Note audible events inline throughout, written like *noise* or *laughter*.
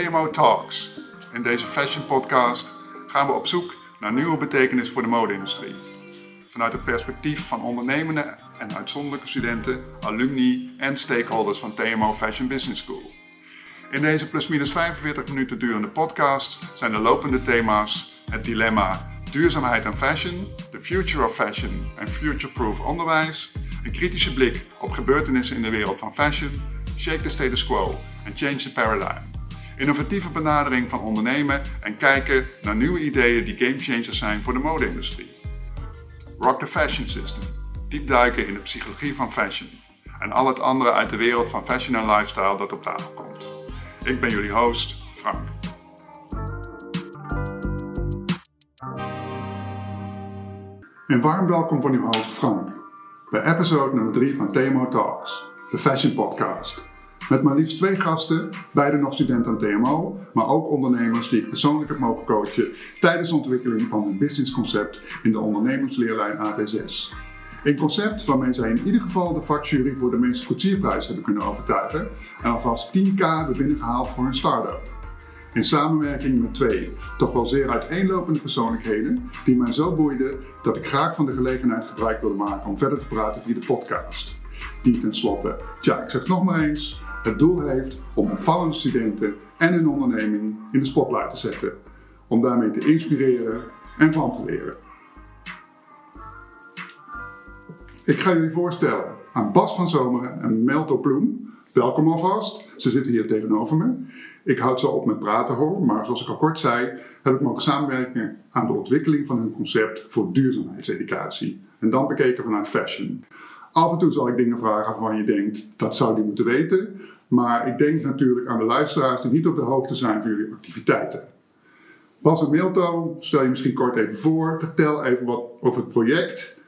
TMO Talks. In deze fashion podcast gaan we op zoek naar nieuwe betekenis voor de mode-industrie. Vanuit het perspectief van ondernemende en uitzonderlijke studenten, alumni en stakeholders van TMO Fashion Business School. In deze plus-minus 45 minuten durende podcast zijn de lopende thema's het dilemma duurzaamheid en fashion, the future of fashion en future-proof onderwijs, een kritische blik op gebeurtenissen in de wereld van fashion, shake the status quo en change the paradigm. Innovatieve benadering van ondernemen en kijken naar nieuwe ideeën die gamechangers zijn voor de mode-industrie. Rock the Fashion System. Diep duiken in de psychologie van fashion. En al het andere uit de wereld van fashion en lifestyle dat op tafel komt. Ik ben jullie host, Frank. Een warm welkom van uw host Frank. Bij episode nummer 3 van TMO Talks, de fashion podcast. Met maar liefst twee gasten, beide nog student aan TMO, maar ook ondernemers die ik persoonlijk heb mogen coachen tijdens de ontwikkeling van hun businessconcept in de ondernemersleerlijn AT6. Een concept waarmee zij in ieder geval de vakjury voor de meeste koetsierprijs hebben kunnen overtuigen en alvast 10k hebben binnengehaald voor hun start-up. In samenwerking met twee toch wel zeer uiteenlopende persoonlijkheden die mij zo boeiden dat ik graag van de gelegenheid gebruik wilde maken om verder te praten via de podcast. Die tenslotte, tja, ik zeg nog maar eens, het doel heeft om opvallende studenten en hun onderneming in de spotlight te zetten. Om daarmee te inspireren en van te leren. Ik ga jullie voorstellen aan Bas van Zomeren en Melto Ploem. Welkom alvast. Ze zitten hier tegenover me. Ik houd zo op met praten hoor, maar zoals ik al kort zei, heb ik mogen samenwerken aan de ontwikkeling van hun concept voor duurzaamheidseducatie. En dan bekeken vanuit fashion. Af en toe zal ik dingen vragen waarvan je denkt, dat zou die moeten weten. Maar ik denk natuurlijk aan de luisteraars die niet op de hoogte zijn van jullie activiteiten. Bas en Milto, stel je misschien kort even voor. Vertel even wat over het project.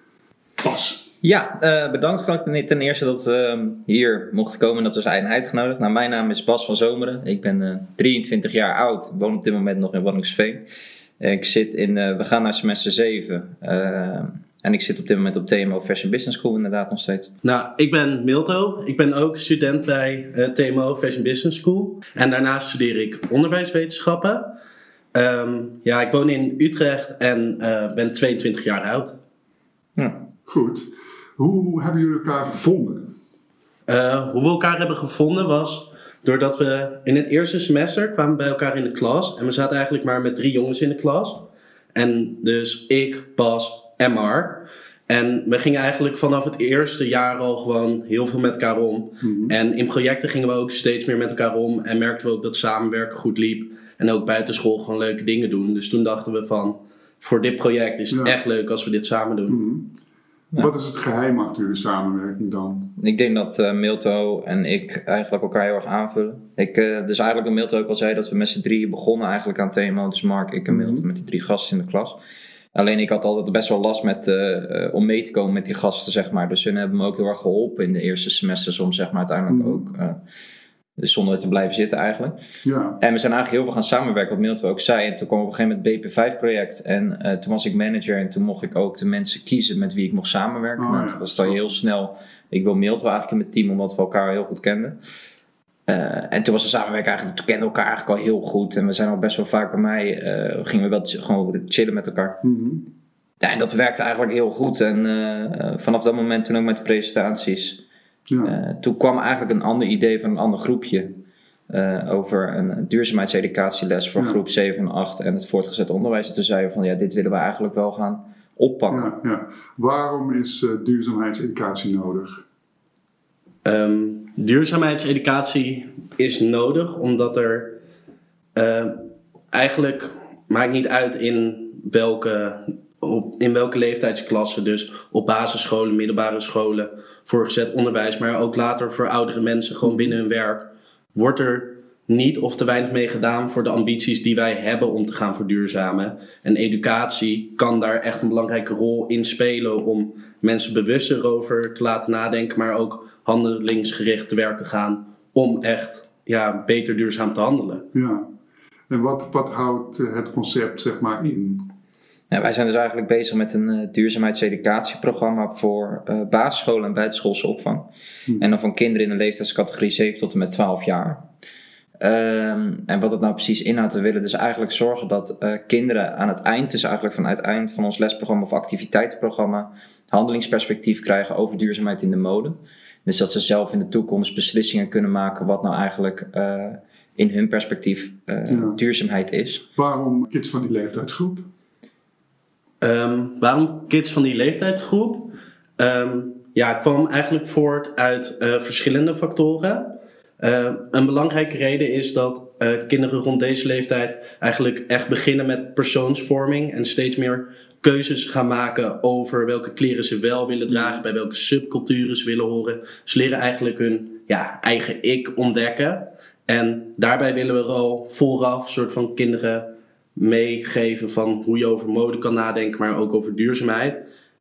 Bas. Ja, uh, bedankt Frank ten eerste dat we uh, hier mochten komen en dat we zijn uitgenodigd. Nou, mijn naam is Bas van Zomeren. Ik ben uh, 23 jaar oud, woon op dit moment nog in Waddinxveen. ik zit in, we gaan naar semester 7 en ik zit op dit moment op TMO Fashion Business School inderdaad nog steeds. Nou, ik ben Milto. Ik ben ook student bij TMO Fashion Business School. En daarnaast studeer ik onderwijswetenschappen. Um, ja, ik woon in Utrecht en ben 22 jaar oud. Ja. Goed. Hoe hebben jullie elkaar gevonden? Uh, hoe we elkaar hebben gevonden was doordat we in het eerste semester kwamen bij elkaar in de klas. En we zaten eigenlijk maar met drie jongens in de klas. En dus ik, Bas en Mark. En we gingen eigenlijk vanaf het eerste jaar al gewoon heel veel met elkaar om. Mhm. En in projecten gingen we ook steeds meer met elkaar om. En merkten we ook dat samenwerken goed liep. En ook buitenschool gewoon leuke dingen doen. Dus toen dachten we van, voor dit project is het echt leuk als we dit samen doen. Mhm. Wat is het geheim achter jullie samenwerking dan? Ik denk dat uh, Milto en ik eigenlijk elkaar heel erg aanvullen. Ik, uh, dus eigenlijk wat Milto ook al zei, dat we met z'n drieën begonnen eigenlijk aan thema. Dus Mark, ik en Milto mhm. met die drie gasten in de klas. Alleen ik had altijd best wel last met, uh, om mee te komen met die gasten, zeg maar. Dus hun hebben me ook heel erg geholpen in de eerste semesters om zeg maar uiteindelijk mhm. ook dus zonder te blijven zitten eigenlijk. Ja. En we zijn eigenlijk heel veel gaan samenwerken, wat Milton ook zei. En toen kwam op een gegeven moment het BP5-project. En uh, toen was ik manager en toen mocht ik ook de mensen kiezen met wie ik mocht samenwerken. Oh, nou, toen was dan heel snel. Ik wil Milton eigenlijk in mijn team, omdat we elkaar heel goed kenden. Uh, en toen was de samenwerking eigenlijk, toen kenden we elkaar eigenlijk al heel goed. En we zijn al best wel vaak bij mij, uh, gingen we wel gewoon chillen met elkaar. Mm -hmm. Ja, en dat werkte eigenlijk heel goed. En vanaf dat moment toen ook met de presentaties ja. Eh, toen kwam eigenlijk een ander idee van een ander groepje. Over een duurzaamheidseducatieles voor groep 7 en 8 en het voortgezet onderwijs. En toen zeiden we van ja, dit willen we eigenlijk wel gaan oppakken. Ja, ja. Waarom is duurzaamheidseducatie nodig? Um, duurzaamheidseducatie is nodig omdat er uh, eigenlijk maakt niet uit in welke in welke leeftijdsklasse, dus op basisscholen, middelbare scholen, voorgezet onderwijs, maar ook later voor oudere mensen, gewoon binnen hun werk, wordt er niet of te weinig mee gedaan voor de ambities die wij hebben om te gaan verduurzamen. En educatie kan daar echt een belangrijke rol in spelen om mensen bewuster over te laten nadenken, maar ook handelingsgericht te werk te gaan om echt ja, beter duurzaam te handelen. Ja, en wat, wat houdt het concept zeg maar in? wij zijn dus eigenlijk bezig met een uh, duurzaamheidseducatieprogramma voor uh, basisscholen en buitenschoolse opvang. Hmm. En dan van kinderen in de leeftijdscategorie 7 tot en met 12 jaar. Ehm, en wat het nou precies inhoudt, we willen dus eigenlijk zorgen dat eh, kinderen aan het eind, dus eigenlijk vanuit het eind van ons lesprogramma of activiteitenprogramma, handelingsperspectief krijgen over duurzaamheid in de mode. Dus dat ze zelf in de toekomst beslissingen kunnen maken wat nou eigenlijk uh, in hun perspectief uh, Ja. duurzaamheid is. Waarom kids van die leeftijdsgroep? Ehm, waarom kids van die leeftijdsgroep? Ehm, ja, het kwam eigenlijk voort uit eh, verschillende factoren. Ehm, een belangrijke reden is dat eh, kinderen rond deze leeftijd eigenlijk echt beginnen met persoonsvorming en steeds meer keuzes gaan maken over welke kleren ze wel willen dragen, bij welke subculturen ze willen horen. Ze leren eigenlijk hun ja, eigen ik ontdekken. En daarbij willen we al vooraf soort van kinderen meegeven van hoe je over mode kan nadenken, maar ook over duurzaamheid.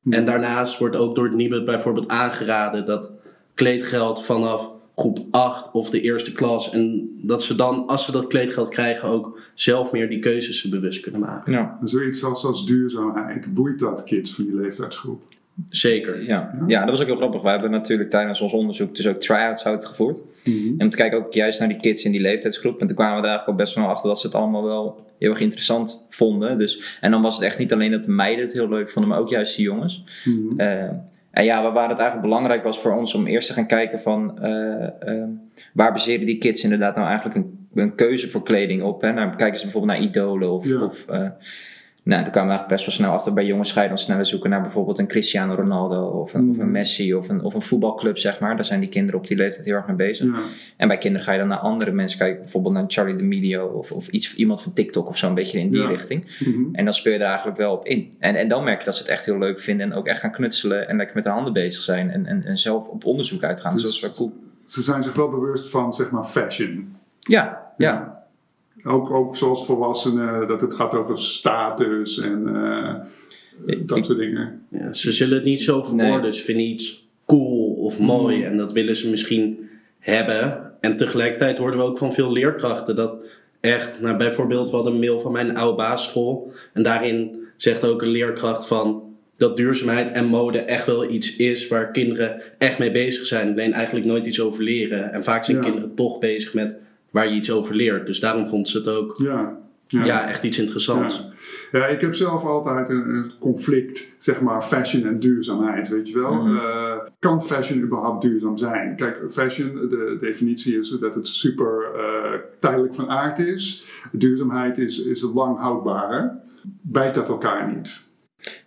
En daarnaast wordt ook door het Nibud bijvoorbeeld aangeraden dat kleedgeld vanaf groep 8 of de eerste klas en dat ze dan, als ze dat kleedgeld krijgen, ook zelf meer die keuzes bewust kunnen maken. Ja. Zoiets als, als duurzaamheid, boeit dat kids van die leeftijdsgroep? Zeker. Ja. ja, dat was ook heel grappig. Wij hebben natuurlijk tijdens ons onderzoek dus ook try-outs uitgevoerd. En om te kijken ook juist naar die kids in die leeftijdsgroep. En toen kwamen we er eigenlijk ook best wel achter dat ze het allemaal wel heel erg interessant vonden. Dus, en dan was het echt niet alleen dat de meiden het heel leuk vonden, maar ook juist de jongens. Mhm. Eh, en ja, waar het eigenlijk belangrijk was voor ons om eerst te gaan kijken van eh, eh, waar baseren die kids inderdaad nou eigenlijk een, een keuze voor kleding op. Hè? Nou, kijken ze bijvoorbeeld naar idolen of... Ja. of eh, nou, daar kwamen we eigenlijk best wel snel achter. Bij jongens ga je dan sneller zoeken naar bijvoorbeeld een Cristiano Ronaldo of een, of een Messi of een, of een voetbalclub, zeg maar. Daar zijn die kinderen op die leeftijd heel erg mee bezig. Ja. En bij kinderen ga je dan naar andere mensen kijken, bijvoorbeeld naar Charlie D'Amelio of, of iets, iemand van TikTok of zo, een beetje in die Ja. richting. Mhm. En dan speel je er eigenlijk wel op in. En, en dan merk je dat ze het echt heel leuk vinden en ook echt gaan knutselen en lekker met de handen bezig zijn en, en, en zelf op onderzoek uitgaan. Dus, Dus- dat is wel cool. Ze zijn zich wel bewust van, zeg maar, fashion. Ja, ja. Ook, ook zoals volwassenen, dat het gaat over status en eh, dat Ik- soort dingen. Ja, ze zullen het niet zo verwoorden. Nee. Ze vinden iets cool of mooi en dat willen ze misschien hebben. En tegelijkertijd hoorden we ook van veel leerkrachten dat echt, nou bijvoorbeeld, we hadden een mail van mijn oude basisschool. En daarin zegt ook een leerkracht van dat duurzaamheid en mode echt wel iets is waar kinderen echt mee bezig zijn. Alleen eigenlijk nooit iets over leren. En vaak zijn Ja. kinderen toch bezig met waar je iets over leert. Dus daarom vond ze het ook Ja. ja. echt iets interessants. Ja. ja, ik heb zelf altijd een, een conflict, zeg maar, fashion en duurzaamheid, weet je wel. Mhm. Eh, kan fashion überhaupt duurzaam zijn? Kijk, fashion, de definitie is dat het super eh, tijdelijk van aard is. Duurzaamheid is, is lang houdbaar. Bijt dat elkaar niet?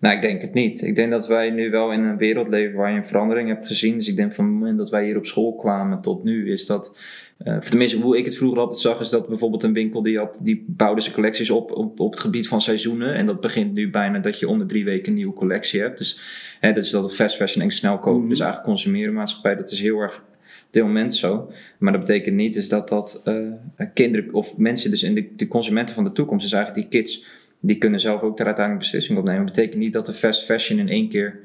Nou, ik denk het niet. Ik denk dat wij nu wel in een wereld leven waar je een verandering hebt gezien. Dus ik denk van het moment dat wij hier op school kwamen tot nu, is dat. Eh, of tenminste, hoe ik het vroeger altijd zag, is dat bijvoorbeeld een winkel die, had, die bouwde zijn collecties op, op op het gebied van seizoenen. En dat begint nu bijna dat je om de drie weken een nieuwe collectie hebt. Dus hè, dat is dat het fast fashion en snel kopen. Mhm. Dus eigenlijk consumeren maatschappij, dat is heel erg op dit moment zo. Maar dat betekent niet dus dat dat eh, kinderen of mensen, dus in de, de consumenten van de toekomst, dus eigenlijk die kids, die kunnen zelf ook daar uiteindelijk beslissing op nemen. Dat betekent niet dat de fast fashion in één keer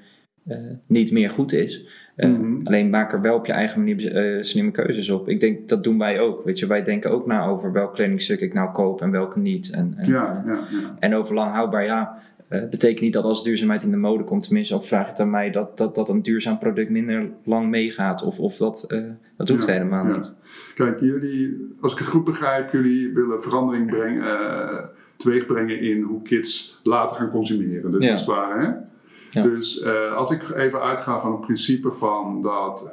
eh, niet meer goed is. Eh, Mhm. Alleen maak er wel op je eigen manier eh, slimme keuzes op. Ik denk dat doen wij ook. Weet je, wij denken ook na over welk kledingstuk ik nou koop en welke niet. En, en, Ja, eh, ja, ja. en over lang houdbaar, ja. betekent niet dat als duurzaamheid in de mode komt, tenminste ook vraag je het aan mij, dat, dat, dat een duurzaam product minder lang meegaat. Of, of dat, dat hoeft Ja, helemaal ja. niet. Kijk, jullie, als ik het goed begrijp, jullie willen verandering brengen, eh, teweeg brengen in hoe kids later gaan consumeren. Dus Ja. als het ware, hè? Ja. Dus eh, als ik even uitga van het principe van dat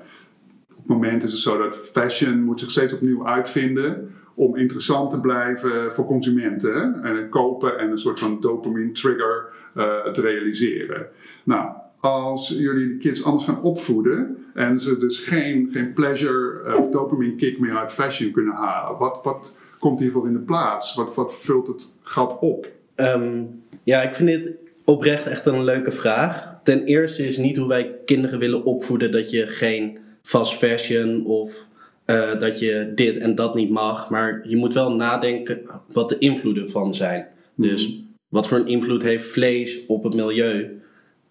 op het moment is het zo dat fashion moet zich steeds opnieuw uitvinden om interessant te blijven voor consumenten. hè? En het kopen en een soort van dopamine trigger eh, te realiseren. Nou, als jullie de kids anders gaan opvoeden en ze dus geen, geen pleasure eh, of dopamine kick meer uit fashion kunnen halen, wat, wat komt hiervoor in de plaats? Wat, wat vult het gat op? Ehm, ja, ik vind dit oprecht echt een leuke vraag. Ten eerste is niet hoe wij kinderen willen opvoeden dat je geen fast fashion of eh, dat je dit en dat niet mag. Maar je moet wel nadenken wat de invloeden van zijn. Dus wat voor een invloed heeft vlees op het milieu?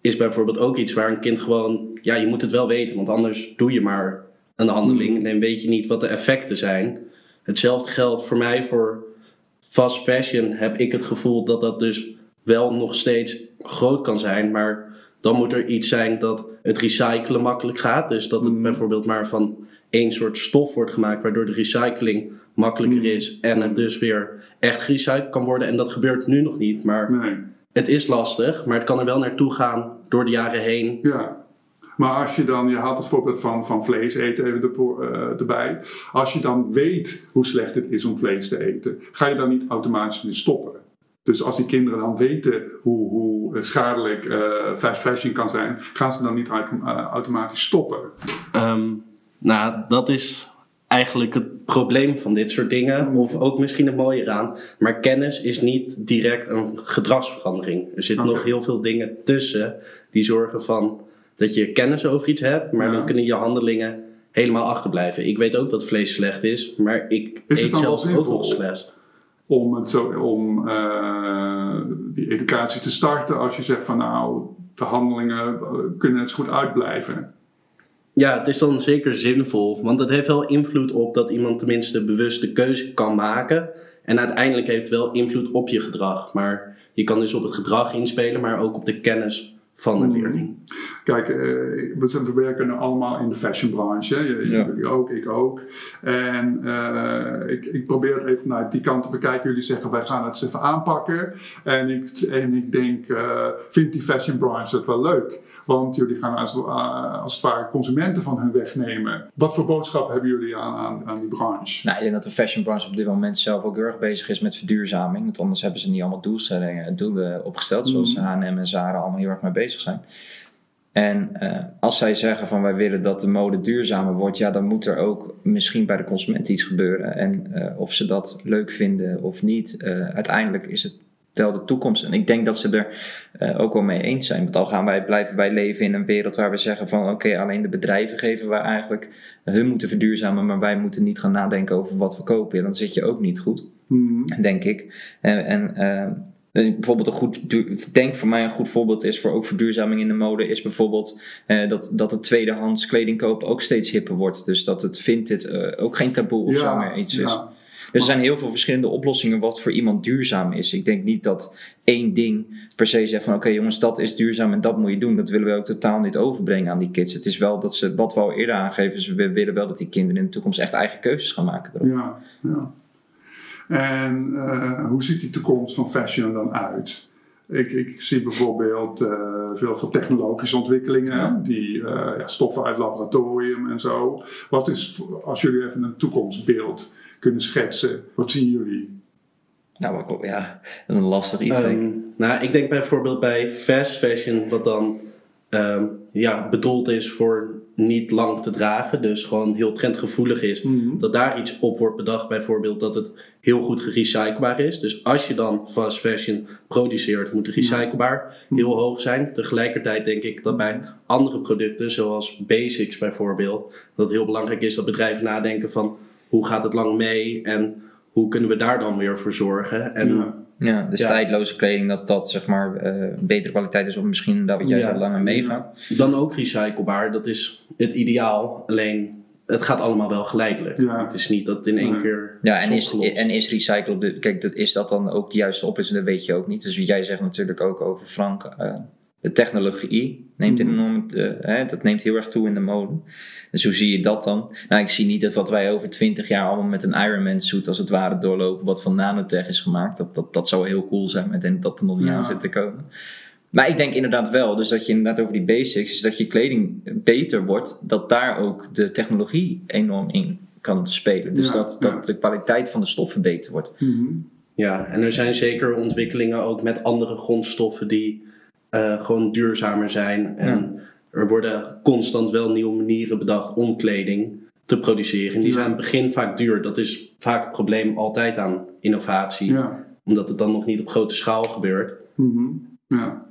Is bijvoorbeeld ook iets waar een kind gewoon, ja, je moet het wel weten, want anders doe je maar een handeling en dan weet je niet wat de effecten zijn. Hetzelfde geldt voor mij voor fast fashion heb ik het gevoel dat dat dus wel nog steeds groot kan zijn, maar dan moet er iets zijn dat het recyclen makkelijk gaat. Dus dat het Mhm. bijvoorbeeld maar van één soort stof wordt gemaakt, waardoor de recycling makkelijker Mhm. is en het dus weer echt gerecycled kan worden. En dat gebeurt nu nog niet, maar Nee. het is lastig, maar het kan er wel naartoe gaan door de jaren heen. Ja. Maar als je dan, je haalt het voorbeeld van, van vlees eten even ervoor, eh, erbij. Als je dan weet hoe slecht het is om vlees te eten, ga je dan niet automatisch mee stoppen. Dus als die kinderen dan weten hoe, hoe schadelijk eh, fast fashion kan zijn, gaan ze dan niet eh, automatisch stoppen. Ehm, nou, dat is eigenlijk het probleem van dit soort dingen. Of ook misschien het mooie eraan. Maar kennis is niet direct een gedragsverandering. Er zitten nog heel veel dingen tussen die zorgen van dat je kennis over iets hebt. Maar Ja. dan kunnen je handelingen helemaal achterblijven. Ik weet ook dat vlees slecht is. Maar ik Is eet zelf ook nog slecht. Om, het zo, om eh, die educatie te starten als je zegt van nou, de handelingen eh, kunnen het goed uitblijven. Ja, het is dan zeker zinvol. Want het heeft wel invloed op dat iemand tenminste bewust de keuze kan maken. En uiteindelijk heeft het wel invloed op je gedrag. Maar je kan dus op het gedrag inspelen, maar ook op de kennis van een leerling. Kijk, eh, we, werken nu allemaal in de fashionbranche. Ja. Jullie ook, ik ook. En eh, ik, ik probeer het even vanuit die kant te bekijken. Jullie zeggen, wij gaan het eens even aanpakken. En ik, en ik denk, eh vindt die fashionbranche het wel leuk? Want jullie gaan als, eh, als het ware consumenten van hun wegnemen. Wat voor boodschap hebben jullie aan, aan, aan die branche? Nou, ik denk dat de fashionbranche op dit moment zelf ook heel erg bezig is met verduurzaming. Want anders hebben ze niet allemaal doelstellingen, doelen opgesteld, zoals Mhm. H&M en Zara allemaal heel erg mee bezig zijn. En eh, als zij zeggen van wij willen dat de mode duurzamer wordt, ja, dan moet er ook misschien bij de consument iets gebeuren. En eh, of ze dat leuk vinden of niet, uiteindelijk is het wel de toekomst. En ik denk dat ze er eh, ook wel mee eens zijn. Want al gaan wij, blijven wij leven in een wereld waar we zeggen van oké, alleen de bedrijven geven wij eigenlijk hun moeten verduurzamen, maar wij moeten niet gaan nadenken over wat we kopen. Ja, dan zit je ook niet goed, Mhm. denk ik. En, en eh, bijvoorbeeld een goed, ik denk voor mij een goed voorbeeld is voor ook verduurzaming in de mode, is bijvoorbeeld eh, dat, dat het tweedehands kleding kopen ook steeds hipper wordt. Dus dat het vintage eh, ook geen taboe of zo meer iets is. Dus er zijn heel veel verschillende oplossingen wat voor iemand duurzaam is. Ik denk niet dat één ding per se zegt van oké jongens, dat is duurzaam en dat moet je doen. Dat willen we ook totaal niet overbrengen aan die kids. Het is wel dat ze, wat we al eerder aangeven, is we willen wel dat die kinderen in de toekomst echt eigen keuzes gaan maken. Erop. Ja, ja. En eh, hoe ziet die toekomst van fashion dan uit? Ik, ik zie bijvoorbeeld eh, veel, veel technologische ontwikkelingen, Ja. die eh, ja, stoffen uit laboratorium en zo. Wat is, als jullie even een toekomstbeeld kunnen schetsen, wat zien jullie? Nou, maar ik- ja, dat is een lastig iets. denk ik. Ehm, nou, ik denk bijvoorbeeld bij fast fashion, wat dan ehm, ja, bedoeld is voor niet lang te dragen, dus gewoon heel trendgevoelig is, dat daar iets op wordt bedacht, bijvoorbeeld dat het heel goed gerecyclebaar is. Dus als je dan fast fashion produceert, moet de recyclebaar heel hoog zijn. Tegelijkertijd denk ik dat bij andere producten, zoals basics bijvoorbeeld, dat het heel belangrijk is dat bedrijven nadenken van hoe gaat het lang mee en hoe kunnen we daar dan weer voor zorgen. En Ja. Ja, dus Ja. tijdloze kleding, dat dat zeg maar eh, betere kwaliteit is, of misschien dat wat jij Ja. zo langer meegaat. Dan ook recyclebaar, dat is het ideaal. Alleen, het gaat allemaal wel geleidelijk. Ja. Het is niet dat het in één keer Ja, en is en is recyclen de. Kijk, dat, is dat dan ook de juiste oplossing? Dat weet je ook niet. Dus wat jij zegt natuurlijk ook over Frank. eh, de technologie neemt Mhm. enorm. eh, hè, dat neemt heel erg toe in de mode. Dus hoe zie je dat dan? Nou, ik zie niet dat wat wij over 20 jaar allemaal met een Ironman suit als het ware doorlopen, wat van nanotech is gemaakt. Dat, dat, dat zou heel cool zijn, maar ik denk dat dat er nog niet Ja. aan zit te komen. Maar ik denk inderdaad wel, dus dat je inderdaad over die basics, is dat je kleding beter wordt, dat daar ook de technologie enorm in kan spelen. Dus Ja, dat, ja. dat de kwaliteit van de stoffen beter wordt. Mhm. Ja, en er zijn zeker ontwikkelingen ook met andere grondstoffen die eh, gewoon duurzamer zijn. En er worden constant wel nieuwe manieren bedacht om kleding te produceren. En die zijn in het begin vaak duur. Dat is vaak het probleem altijd aan innovatie. Ja. Omdat het dan nog niet op grote schaal gebeurt. Mhm. ja.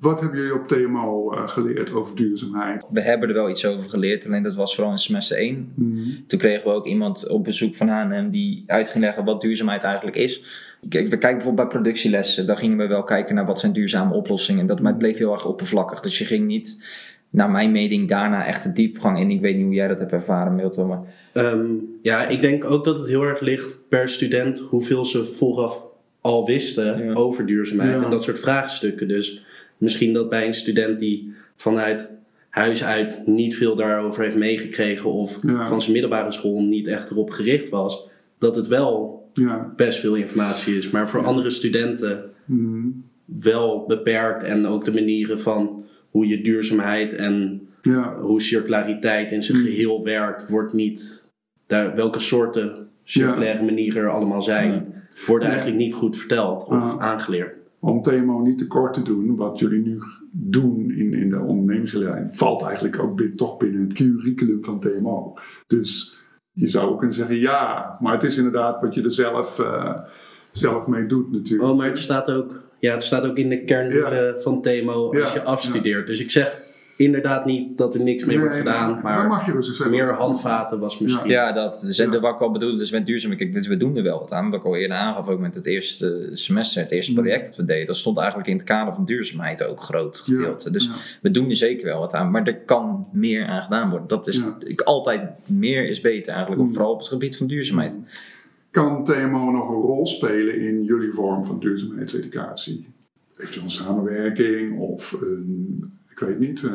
Wat hebben jullie op TMO eh, geleerd over duurzaamheid? We hebben er wel iets over geleerd, alleen dat was vooral in semester 1. Mhm. Toen kregen we ook iemand op bezoek van H&M die uit ging leggen wat duurzaamheid eigenlijk is. Kijk, we kijken bijvoorbeeld bij productielessen, daar gingen we wel kijken naar wat zijn duurzame oplossingen. Dat, maar het bleef heel erg oppervlakkig, dus je ging niet, naar mijn mening, daarna echt de diepgang in. Ik weet niet hoe jij dat hebt ervaren, Milton, maar Ehm, ja, ik denk ook dat het heel erg ligt per student hoeveel ze vooraf al wisten Ja. over duurzaamheid Ja. en dat soort vraagstukken. Dus misschien dat bij een student die vanuit huis uit niet veel daarover heeft meegekregen of Ja. van zijn middelbare school niet echt erop gericht was, dat het wel Ja. best veel informatie is. Maar voor andere studenten Mhm. wel beperkt en ook de manieren van hoe je duurzaamheid en Ja. hoe circulariteit in zijn Mm. geheel werkt, wordt niet. Daar, welke soorten circulaire manieren er allemaal zijn, worden eigenlijk niet goed verteld of aangeleerd. Om Themo niet tekort te doen, wat jullie nu doen in, in de ondernemingsgeleiding, valt eigenlijk ook toch binnen het curriculum van TMO. Dus je zou ook kunnen zeggen ja, maar het is inderdaad wat je er zelf, eh, zelf mee doet natuurlijk. Oh, maar het staat ook, ja, het staat ook in de kerndoelen van TMO als Ja, je afstudeert. Dus ik zeg inderdaad niet dat er niks mee wordt gedaan, maar mag je meer handvaten was misschien. Ja, dat. Dus Ja. wat ik al bedoelde, dus met duurzaam, kijk, dit- we doen er wel wat aan. Wat ik al eerder aangaf, ook met het eerste semester, het eerste Mm. project dat we deden, dat stond eigenlijk in het kader van duurzaamheid ook groot Ja, gedeelte. Dus ja. we doen er zeker wel wat aan, maar er kan meer aan gedaan worden. Dat is Ja. ik, altijd meer is beter eigenlijk, Mm. vooral op het gebied van duurzaamheid. Kan TMO nog een rol spelen in jullie vorm van duurzaamheidseducatie? Eventueel een samenwerking of een, ik weet niet. eh,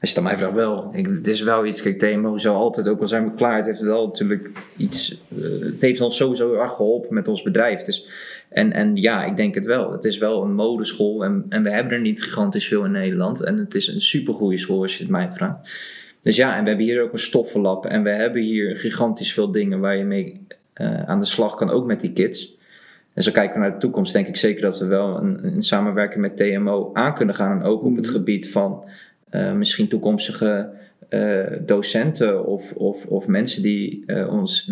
Als je aan mij vraagt wel. Ik, het is wel iets, kijk, TMO zou altijd, ook al zijn we klaar, het heeft wel natuurlijk iets, eh, het heeft ons sowieso erg geholpen met ons bedrijf. Dus, en, en ja, ik denk het wel. Het is wel een modeschool en, en we hebben er niet gigantisch veel in Nederland. En het is een supergoeie school als je het mij vraagt. Dus ja, en we hebben hier ook een stoffenlab en we hebben hier gigantisch veel dingen waar je mee eh, aan de slag kan, ook met die kids. En zo kijken we naar de toekomst, denk ik zeker dat we wel een, een samenwerking met TMO aan kunnen gaan. En ook op het Mhm. gebied van eh, misschien toekomstige eh, docenten of, of, of mensen die eh, ons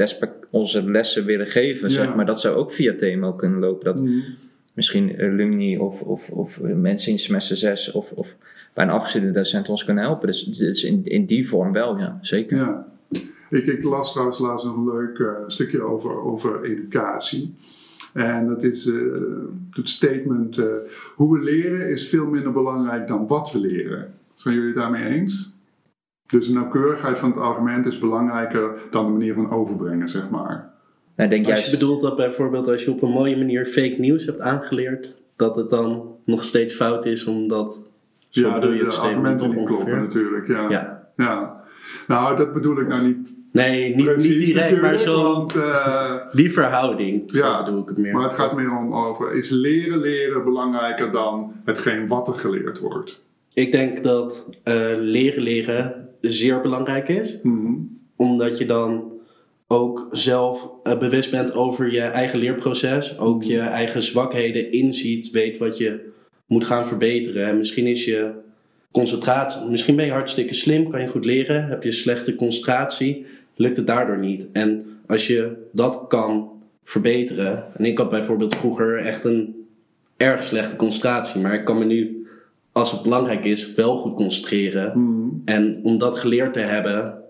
onze lessen willen geven, Ja. zeg maar. Dat zou ook via TMO kunnen lopen. Dat mhm. misschien alumni of, of, of mensen in semester 6 of, of bij een afgestudeerde docent ons kunnen helpen. Dus, dus in, in die vorm wel, ja, zeker. Ja. Ik, ik las trouwens laatst een leuk stukje over, over educatie. En dat is eh, het statement: eh, hoe we leren is veel minder belangrijk dan wat we leren. Zijn jullie het daarmee eens? Dus de nauwkeurigheid van het argument is belangrijker dan de manier van overbrengen, zeg maar. Nou, denk Als je bedoelt dat bijvoorbeeld als je op een mooie manier fake nieuws hebt aangeleerd, dat het dan nog steeds fout is omdat. Zo ja, bedoel de, je het de argumenten die kloppen natuurlijk. Ja. Ja. Ja. Nou, dat bedoel ik nou niet Nee, niet, precies niet direct, maar zo. want, eh, Die verhouding, Ja, bedoel ik het meer. Maar het gaat meer om over, is leren leren belangrijker dan hetgeen wat er geleerd wordt? Ik denk dat eh, leren leren zeer belangrijk is. Mhm. Omdat je dan ook zelf eh, bewust bent over je eigen leerproces. Ook je eigen zwakheden inziet, weet wat je moet gaan verbeteren. En misschien is je concentratie, misschien ben je hartstikke slim, kan je goed leren. Heb je slechte concentratie, lukt het daardoor niet. En als je dat kan verbeteren. En ik had bijvoorbeeld vroeger echt een erg slechte concentratie. Maar ik kan me nu, als het belangrijk is, wel goed concentreren. Mhm. En om dat geleerd te hebben,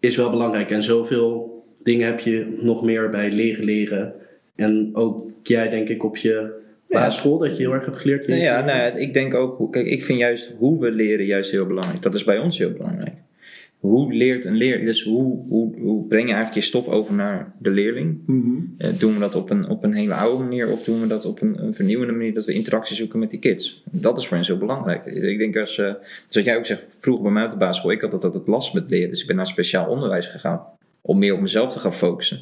is wel belangrijk. En zoveel dingen heb je nog meer bij leren leren. En ook jij, denk ik, op je basisschool, dat je heel erg hebt geleerd. Nou ja, nou ja, ik denk ook, kijk, ik vind juist hoe we leren juist heel belangrijk. Dat is bij ons heel belangrijk. Hoe leert een leerling, dus hoe, hoe, hoe breng je eigenlijk je stof over naar de leerling? Mhm. Eh, doen we dat op een, op een hele oude manier of doen we dat op een, een vernieuwende manier dat we interactie zoeken met die kids? Dat is voor hen zo belangrijk. Ik denk als, eh dus wat jij ook zegt, vroeger bij mij op de basisschool, ik had altijd het last met leren, dus ik ben naar speciaal onderwijs gegaan om meer op mezelf te gaan focussen.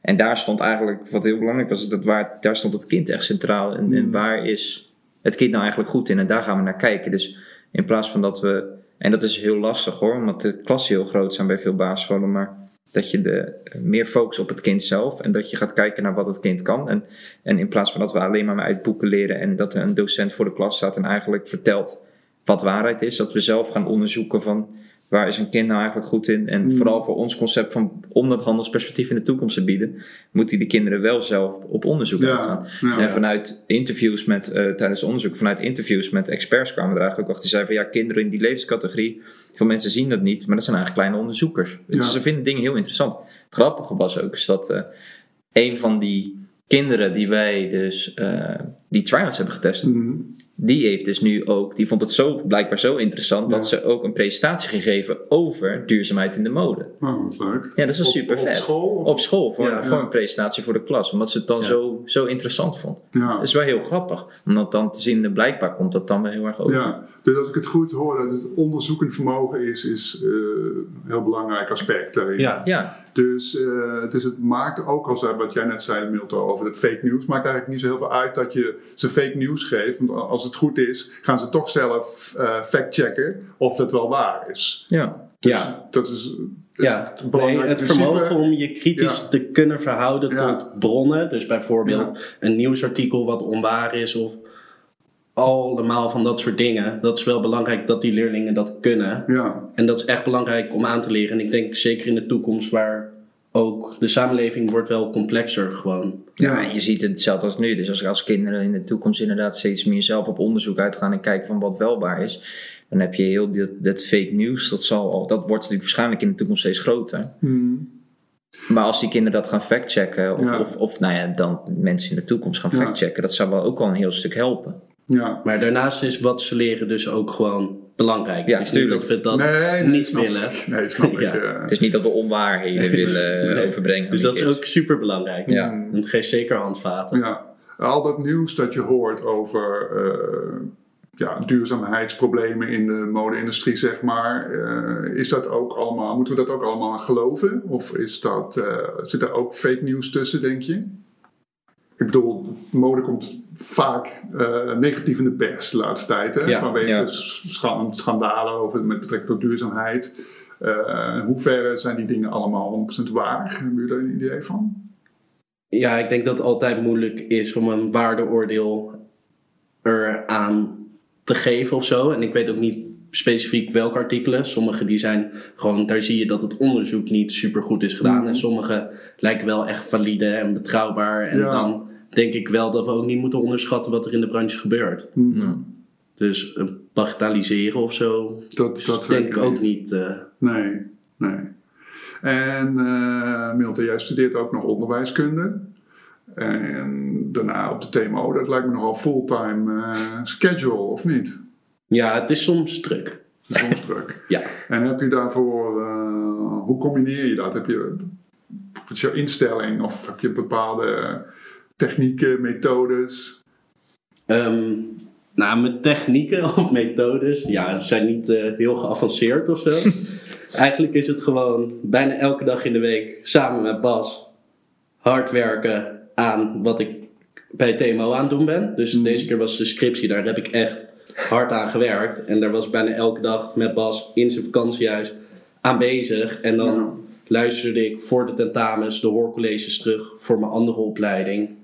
En daar stond eigenlijk, wat heel belangrijk was, is dat waar, daar stond het kind echt centraal. En, en waar is het kind nou eigenlijk goed in? En daar gaan we naar kijken. Dus in plaats van dat we, en dat is heel lastig hoor, omdat de klassen heel groot zijn bij veel basisscholen, maar dat je de, meer focust op het kind zelf en dat je gaat kijken naar wat het kind kan. En, en in plaats van dat we alleen maar uit boeken leren en dat er een docent voor de klas staat en eigenlijk vertelt wat waarheid is, dat we zelf gaan onderzoeken van waar is een kind nou eigenlijk goed in. En Mm. vooral voor ons concept van om dat handelsperspectief in de toekomst te bieden, moet hij de kinderen wel zelf op onderzoek Ja, ja. En vanuit interviews met, eh, tijdens onderzoek, vanuit interviews met experts kwamen we er eigenlijk ook achter. Die zeiden van ja, kinderen in die levenscategorie, veel mensen zien dat niet, maar dat zijn eigenlijk kleine onderzoekers. Dus ze vinden dingen heel interessant. Het grappige was ook is dat eh, een van die kinderen die wij dus, eh, die tryouts hebben getest, Mhm. Die heeft dus nu ook, die vond het zo blijkbaar zo interessant Ja. dat ze ook een presentatie ging geven over duurzaamheid in de mode. Oh, wat leuk. Ja, dat is Op- super vet. Op school? of- Op school voor, Ja. voor een presentatie voor de klas, omdat ze het dan Ja. zo, zo interessant vond. Ja. Dat is wel heel grappig, om dat dan te zien, en blijkbaar komt dat dan wel heel erg over. Ja, Dus als ik het goed hoor, dat het onderzoekend vermogen is, is eh, een heel belangrijk aspect daarin. Ja. Ja, Dus, eh, dus het maakt ook als wat jij net zei, Milton, over het fake news, maakt eigenlijk niet zo heel veel uit dat je ze fake news geeft. Want als het goed is, gaan ze toch zelf eh factchecken of dat wel waar is. ja. Dus Ja. Dat is, Ja, nee, belangrijk het vermogen om je kritisch Ja. te kunnen verhouden Ja. tot bronnen. Dus bijvoorbeeld een nieuwsartikel wat onwaar is of allemaal van dat soort dingen. Dat is wel belangrijk dat die leerlingen dat kunnen. Ja, En dat is echt belangrijk om aan te leren. En ik denk zeker in de toekomst waar ook de samenleving wordt wel complexer gewoon. Ja, en je ziet het hetzelfde als nu. Dus als, als kinderen in de toekomst inderdaad steeds meer zelf op onderzoek uitgaan en kijken van wat wel waar is, dan heb je heel dat, dat fake news, dat, zal al, dat wordt natuurlijk waarschijnlijk in de toekomst steeds groter. Hmm. Maar als die kinderen dat gaan factchecken, of, Ja. of, of nou ja, dan mensen in de toekomst gaan Ja. factchecken, dat zou wel ook al een heel stuk helpen. Ja. Maar daarnaast is wat ze leren dus ook gewoon belangrijk. Ja, het is niet dat we dat nee, nee, niet snap willen. Ik. Nee, snap *laughs* Ja. ik. eh. Het is niet dat we onwaarheden *laughs* willen eh, Nee. overbrengen. Dus dat is ook super belangrijk. Ja. Het geeft zeker handvaten. Ja, al dat nieuws dat je hoort over eh, ja, duurzaamheidsproblemen in de mode-industrie, zeg maar, eh, is dat ook allemaal, moeten we dat ook allemaal geloven? Of is dat, eh, zit er ook fake nieuws tussen, denk je? Ik bedoel, mode komt vaak eh, negatief in de pers de laatste tijd, hè? Ja, vanwege ja. schandalen over, met betrekking tot duurzaamheid. Eh, in hoeverre zijn die dingen allemaal 100% waar? Hebben jullie daar een idee van? Ja, ik denk dat het altijd moeilijk is om een waardeoordeel eraan te geven of zo. En ik weet ook niet specifiek welke artikelen. Sommige die zijn gewoon, daar zie je dat het onderzoek niet super goed is gedaan. Mhm. En sommige lijken wel echt valide en betrouwbaar. En Ja. dan denk ik wel dat we ook niet moeten onderschatten wat er in de branche gebeurt. Ja. Dus eh, bagatelliseren of zo, Dat, dat denk ik ook niet. eh. Nee, nee. En uh, Milton, jij studeert ook nog onderwijskunde. En daarna op de TMO, dat lijkt me nogal fulltime uh, schedule, of niet? Ja, het is soms druk. Soms druk. *laughs* Ja. En heb je daarvoor, uh, hoe combineer je dat? Heb je, wat is jouw instelling of heb je bepaalde technieken, methodes? Um, nou, mijn technieken of methodes, ja, ze zijn niet uh, heel geavanceerd of zo. *laughs* Eigenlijk is het gewoon bijna elke dag in de week samen met Bas hard werken aan wat ik bij TMO aan het doen ben. Dus mm. deze keer was de scriptie, daar heb ik echt hard aan gewerkt. En daar was bijna elke dag met Bas in zijn vakantiehuis aan bezig. En dan ja. luisterde ik voor de tentamens de hoorcolleges terug voor mijn andere opleiding.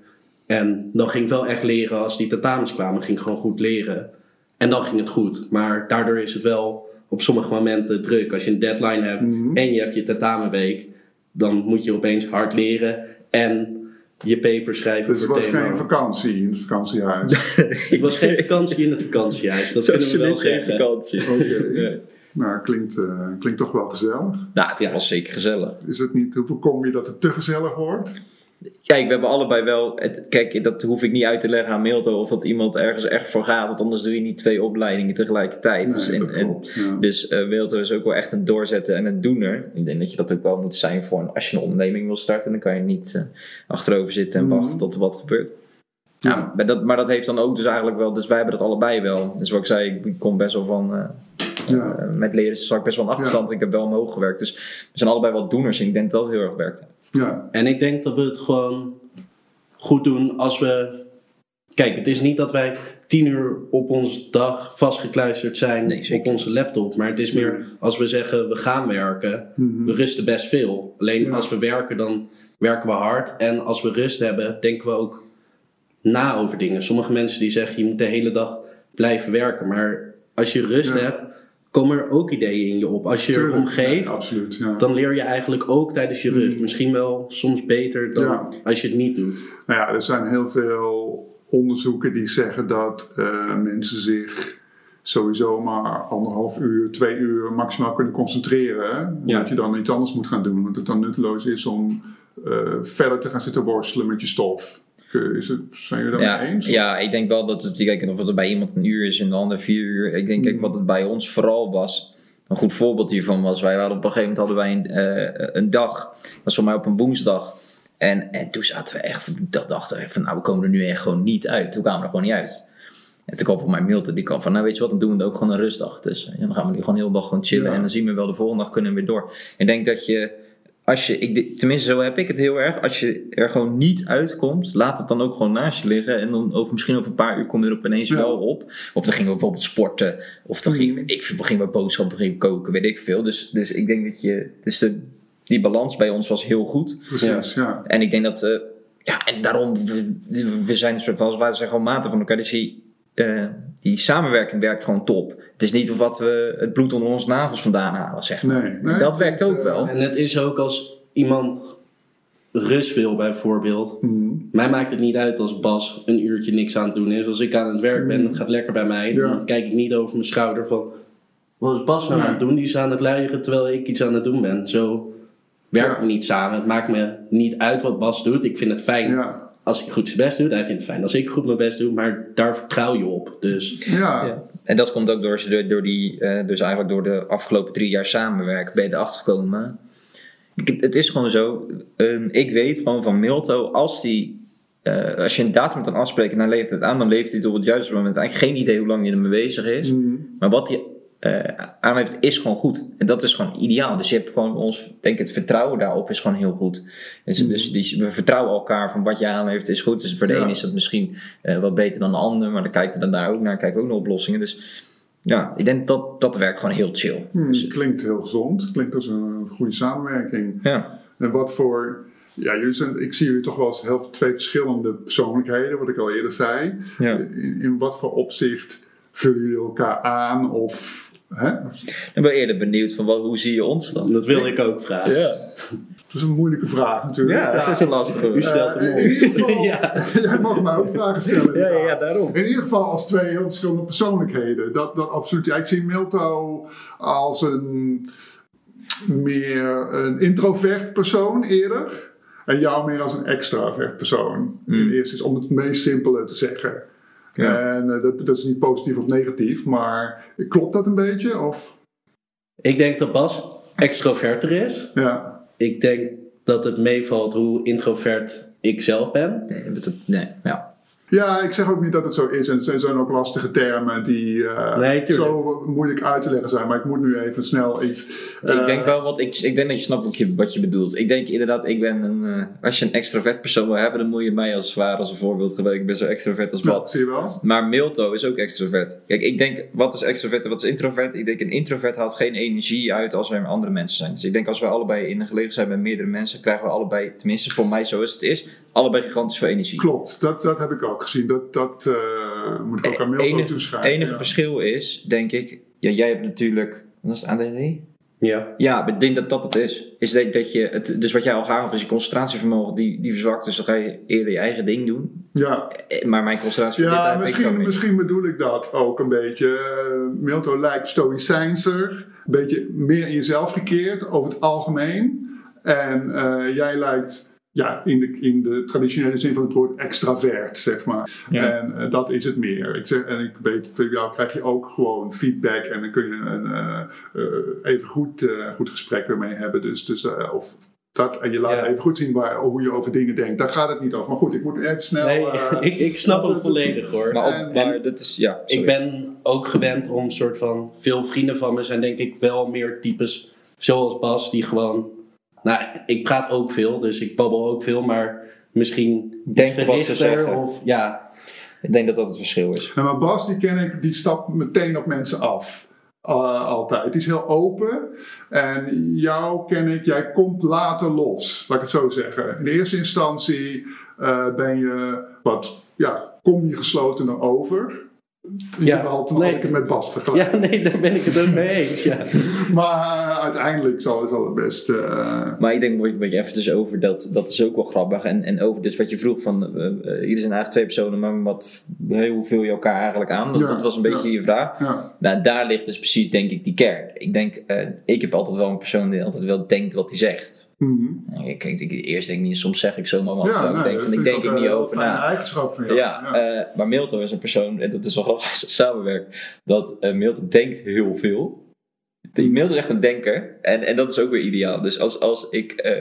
En dan ging ik wel echt leren als die tentamens kwamen, ging ik gewoon goed leren. En dan ging het goed. Maar daardoor is het wel op sommige momenten druk. Als je een deadline hebt mm-hmm. en je hebt je tentamenweek, dan moet je opeens hard leren en je paper schrijven. Dus het was geen vakantie in het vakantiehuis? *laughs* *laughs* het was geen vakantie in het vakantiehuis, dat kunnen we wel zeggen. vakantie. Okay. *laughs* nee. Nou, klinkt, uh, klinkt toch wel gezellig. Nou, het was zeker gezellig. Is het niet, hoe voorkom je dat het te gezellig wordt? Kijk, we hebben allebei wel. Kijk, dat hoef ik niet uit te leggen aan Milton of dat iemand ergens echt voor gaat, want anders doe je niet twee opleidingen tegelijkertijd. Nee, dus en, klopt, ja. dus uh, Milton is ook wel echt een doorzetten en een doener. Ik denk dat je dat ook wel moet zijn voor een, als je een onderneming wil starten, dan kan je niet uh, achterover zitten en Mhm. wachten mm. tot er wat gebeurt. Ja, ja maar, dat, maar dat heeft dan ook dus eigenlijk wel, dus wij hebben dat allebei wel. Dus wat ik zei, ik kom best wel van. Uh, ja. met leren zag ik best wel een achterstand. Ik heb wel omhoog gewerkt. Dus we zijn allebei wat doeners en ik denk dat het heel erg werkt. Ja. En ik denk dat we het gewoon goed doen als we. Kijk, het is niet dat wij tien uur op onze dag vastgekluisterd zijn nee, op onze laptop. Maar het is meer als we zeggen we gaan werken. Mhm. We rusten best veel. Alleen ja. als we werken, dan werken we hard. En als we rust hebben, denken we ook na over dingen. Sommige mensen die zeggen je moet de hele dag blijven werken. Maar als je rust Ja. hebt, komen er ook ideeën in je op. Als je Tuurlijk, erom geeft, ja, absoluut, ja. dan leer je eigenlijk ook tijdens je rust. Misschien wel soms beter dan Ja. als je het niet doet. Nou ja, er zijn heel veel onderzoeken die zeggen dat eh, mensen zich sowieso maar anderhalf uur, twee uur maximaal kunnen concentreren. Dat je dan iets anders moet gaan doen. Want het dan nutteloos is om eh, verder te gaan zitten worstelen met je stof. Eh, Is het, zijn jullie dat Ja, mee eens? ja, ik denk wel dat het, kijk, of het bij iemand een uur is en de ander vier uur. Ik denk, kijk, wat het bij ons vooral was, een goed voorbeeld hiervan was, wij hadden op een gegeven moment hadden wij een, eh, een dag, dat was voor mij op een woensdag. En, en toen zaten we echt, dat dachten we van, nou, we komen er nu echt gewoon niet uit. Toen kwamen we er gewoon niet uit. En toen kwam voor mij Milton, die kwam van, nou weet je wat, dan doen we er ook gewoon een rustdag tussen. En dan gaan we nu gewoon heel dag gewoon chillen Ja. en dan zien we wel de volgende dag kunnen we weer door. Ik denk dat je, als je, ik, tenminste zo heb ik het heel erg, als je er gewoon niet uitkomt, laat het dan ook gewoon naast je liggen. En dan over, misschien over een paar uur kom je er opeens Ja. wel op. Of dan gingen we bijvoorbeeld sporten, of dan gingen we, ik, veel, gingen we boodschappen, dan gingen we koken, weet ik veel. Dus, dus ik denk dat je, dus de, die balans bij ons was heel goed. Precies, ja. En ik denk dat, eh, ja, en daarom, we, we zijn een soort van, wij zijn gewoon maten van elkaar. Dus die, eh, die samenwerking werkt gewoon top. Het is niet of wat we het bloed onder onze nagels vandaan halen, zeg maar. Nee, nee, dat werkt ook eh, wel. En het is ook als iemand rust wil, bijvoorbeeld. mhm. Mij maakt het niet uit als Bas een uurtje niks aan het doen is. Als ik aan het werk ben, het gaat lekker bij mij. Ja. Dan kijk ik niet over mijn schouder van... Wat is Bas nou Ja. aan het doen? Die is aan het luieren terwijl ik iets aan het doen ben. Zo werken Ja. we niet samen. Het maakt me niet uit wat Bas doet. Ik vind het fijn Ja, als ik goed zijn best doe. Hij vindt het fijn als ik goed mijn best doe. Maar daar vertrouw je op. Dus ja. Ja. En dat komt ook door, je door, die, eh, dus eigenlijk door de afgelopen drie jaar samenwerken ben je erachter gekomen. Ik- Het is gewoon zo, ehm, ik weet gewoon van Milto, als die, eh, als je een datum kan afspreken en hij levert het aan, dan levert hij het op het juiste moment. Eigenlijk geen idee hoe lang hij ermee bezig is. Mhm. Maar wat hij eh aanlevert is gewoon goed. En dat is gewoon ideaal. Dus je hebt gewoon ons, denk ik, het vertrouwen daarop is gewoon heel goed. Dus, dus die, we vertrouwen elkaar van wat je aanlevert is goed. Dus voor de Ja. een is dat misschien eh, wat beter dan de ander. Maar dan kijken we dan daar ook naar. Kijken we ook naar oplossingen. Dus ja, ik denk dat dat werkt gewoon heel chill. Dus, klinkt heel gezond. Klinkt als een goede samenwerking. ja. En wat voor. Ja, jullie zijn, ik zie jullie toch wel als heel twee verschillende persoonlijkheden, wat ik al eerder zei. Ja. In, in wat voor opzicht vullen jullie elkaar aan? Of. Hè? Ik ben eerder benieuwd van wat, hoe zie je ons dan? dat wil ik ook vragen. Ja, Dat is een moeilijke vraag natuurlijk. ja dat is een lastige. U stelt hem in ieder geval, op. ja. *laughs* jij mag mij ook vragen stellen. Ja, ja, ja, daarom. In ieder geval als twee heel verschillende persoonlijkheden. Dat, dat absoluut. Ja, ik zie Milto als een meer een introvert persoon eerder. En jou meer als een extravert persoon. In Mm. eerste instantie, om het meest simpele te zeggen. Ja. En eh, dat, dat is niet positief of negatief, maar klopt dat een beetje? Of, Ik denk dat Bas extroverter is. ja. Ik denk dat het meevalt hoe introvert ik zelf ben. Nee, dat- nee, ja. Ja, ik zeg ook niet dat het zo is. En het zijn ook lastige termen die eh, Nee, zo moeilijk uit te leggen zijn. Maar ik moet nu even snel iets... ik eh, denk wel wat ik, ik denk dat je snapt wat je, wat je bedoelt. Ik denk inderdaad, ik ben een, eh, als je een extravert persoon wil hebben, dan moet je mij als zwaar als een voorbeeld gebruiken. Ik ben zo extravert als ja, wat. zie je wel? Maar Milto is ook extrovert. Kijk, ik denk, wat is extrovert en wat is introvert? Ik denk, een introvert haalt geen energie uit als er andere mensen zijn. Dus ik denk, als we allebei in een gelegen zijn met meerdere mensen, krijgen we allebei, tenminste voor mij zoals het is, allebei gigantisch veel energie. Klopt, dat, dat heb ik ook gezien. Dat, dat eh, moet ik ook aan Het Milton enige, toeschrijven. enige ja. verschil is, denk ik, ja, jij hebt natuurlijk, wat is het ADD? Ja. Ja, ik denk dat dat het is. is dat, dat je het, dus wat jij al gaf, is je concentratievermogen die, die verzwakt. Dus dan ga je eerder je eigen ding doen. Ja, Eh, Maar mijn concentratie ja ook misschien, niet. misschien bedoel ik dat ook een beetje. Eh, Milton lijkt stoïcijnser, een beetje meer in jezelf gekeerd over het algemeen. En eh, jij lijkt ja, in, de, in de traditionele zin van het woord extravert, zeg maar. Ja. En eh, dat is het meer. Ik zeg, en ik weet, voor jou krijg je ook gewoon feedback en dan kun je een eh, eh, even goed, eh, goed gesprek ermee hebben. Dus, dus eh, of dat, en je laat Ja. even goed zien waar, hoe je over dingen denkt. Daar gaat het niet over. Maar goed, ik moet even snel. Nee, *laughs* ik, ik snap hem volledig hoor. Maar, op, En- maar dat is, ja, sorry. Ik ben ook gewend om soort van. Veel vrienden van me zijn denk ik wel meer types zoals Bas, die gewoon. Nou, ik praat ook veel, dus ik babbel ook veel, maar misschien. Denk wat ze zeggen. Of, ja, Ik denk dat dat het verschil is. Nou, maar Bas, die ken ik, die stapt meteen op mensen af. Uh, altijd. Die is heel open. En jou ken ik, jij komt later los. Laat ik het zo zeggen. In de eerste instantie eh, ben je wat, ja, kom je geslotener over. In ieder Ja, geval toen nee. als ik het met Bas vergelijk. ja, nee, daar ben ik het ook mee eens. Ja. *laughs* Maar uh, uiteindelijk zal, zal het best. eh, Maar ik denk wat je- wat je even dus over dat, dat is ook wel grappig. En, en over dus wat je vroeg van, uh, uh, jullie zijn eigenlijk twee personen, maar wat, hoe vul je elkaar eigenlijk aan? Dat, Ja, dat was een beetje ja. je vraag. ja. Nou, daar ligt dus precies denk ik die kern. Ik denk, eh, ik heb altijd wel een persoon die altijd wel denkt wat hij zegt. Mhm. Ik, ik, ik- eerst denk ik niet, soms zeg ik zomaar wat. Ja, nee, denk van, ik denk ook ik niet over na. eigenschap van jou. Ja, eh, maar Milton is een persoon, en dat is wel *laughs* grappig als we samenwerken, dat eh, Milton denkt heel veel. Die Milt is echt een denker. En, en dat is ook weer ideaal. Dus als, als ik... eh,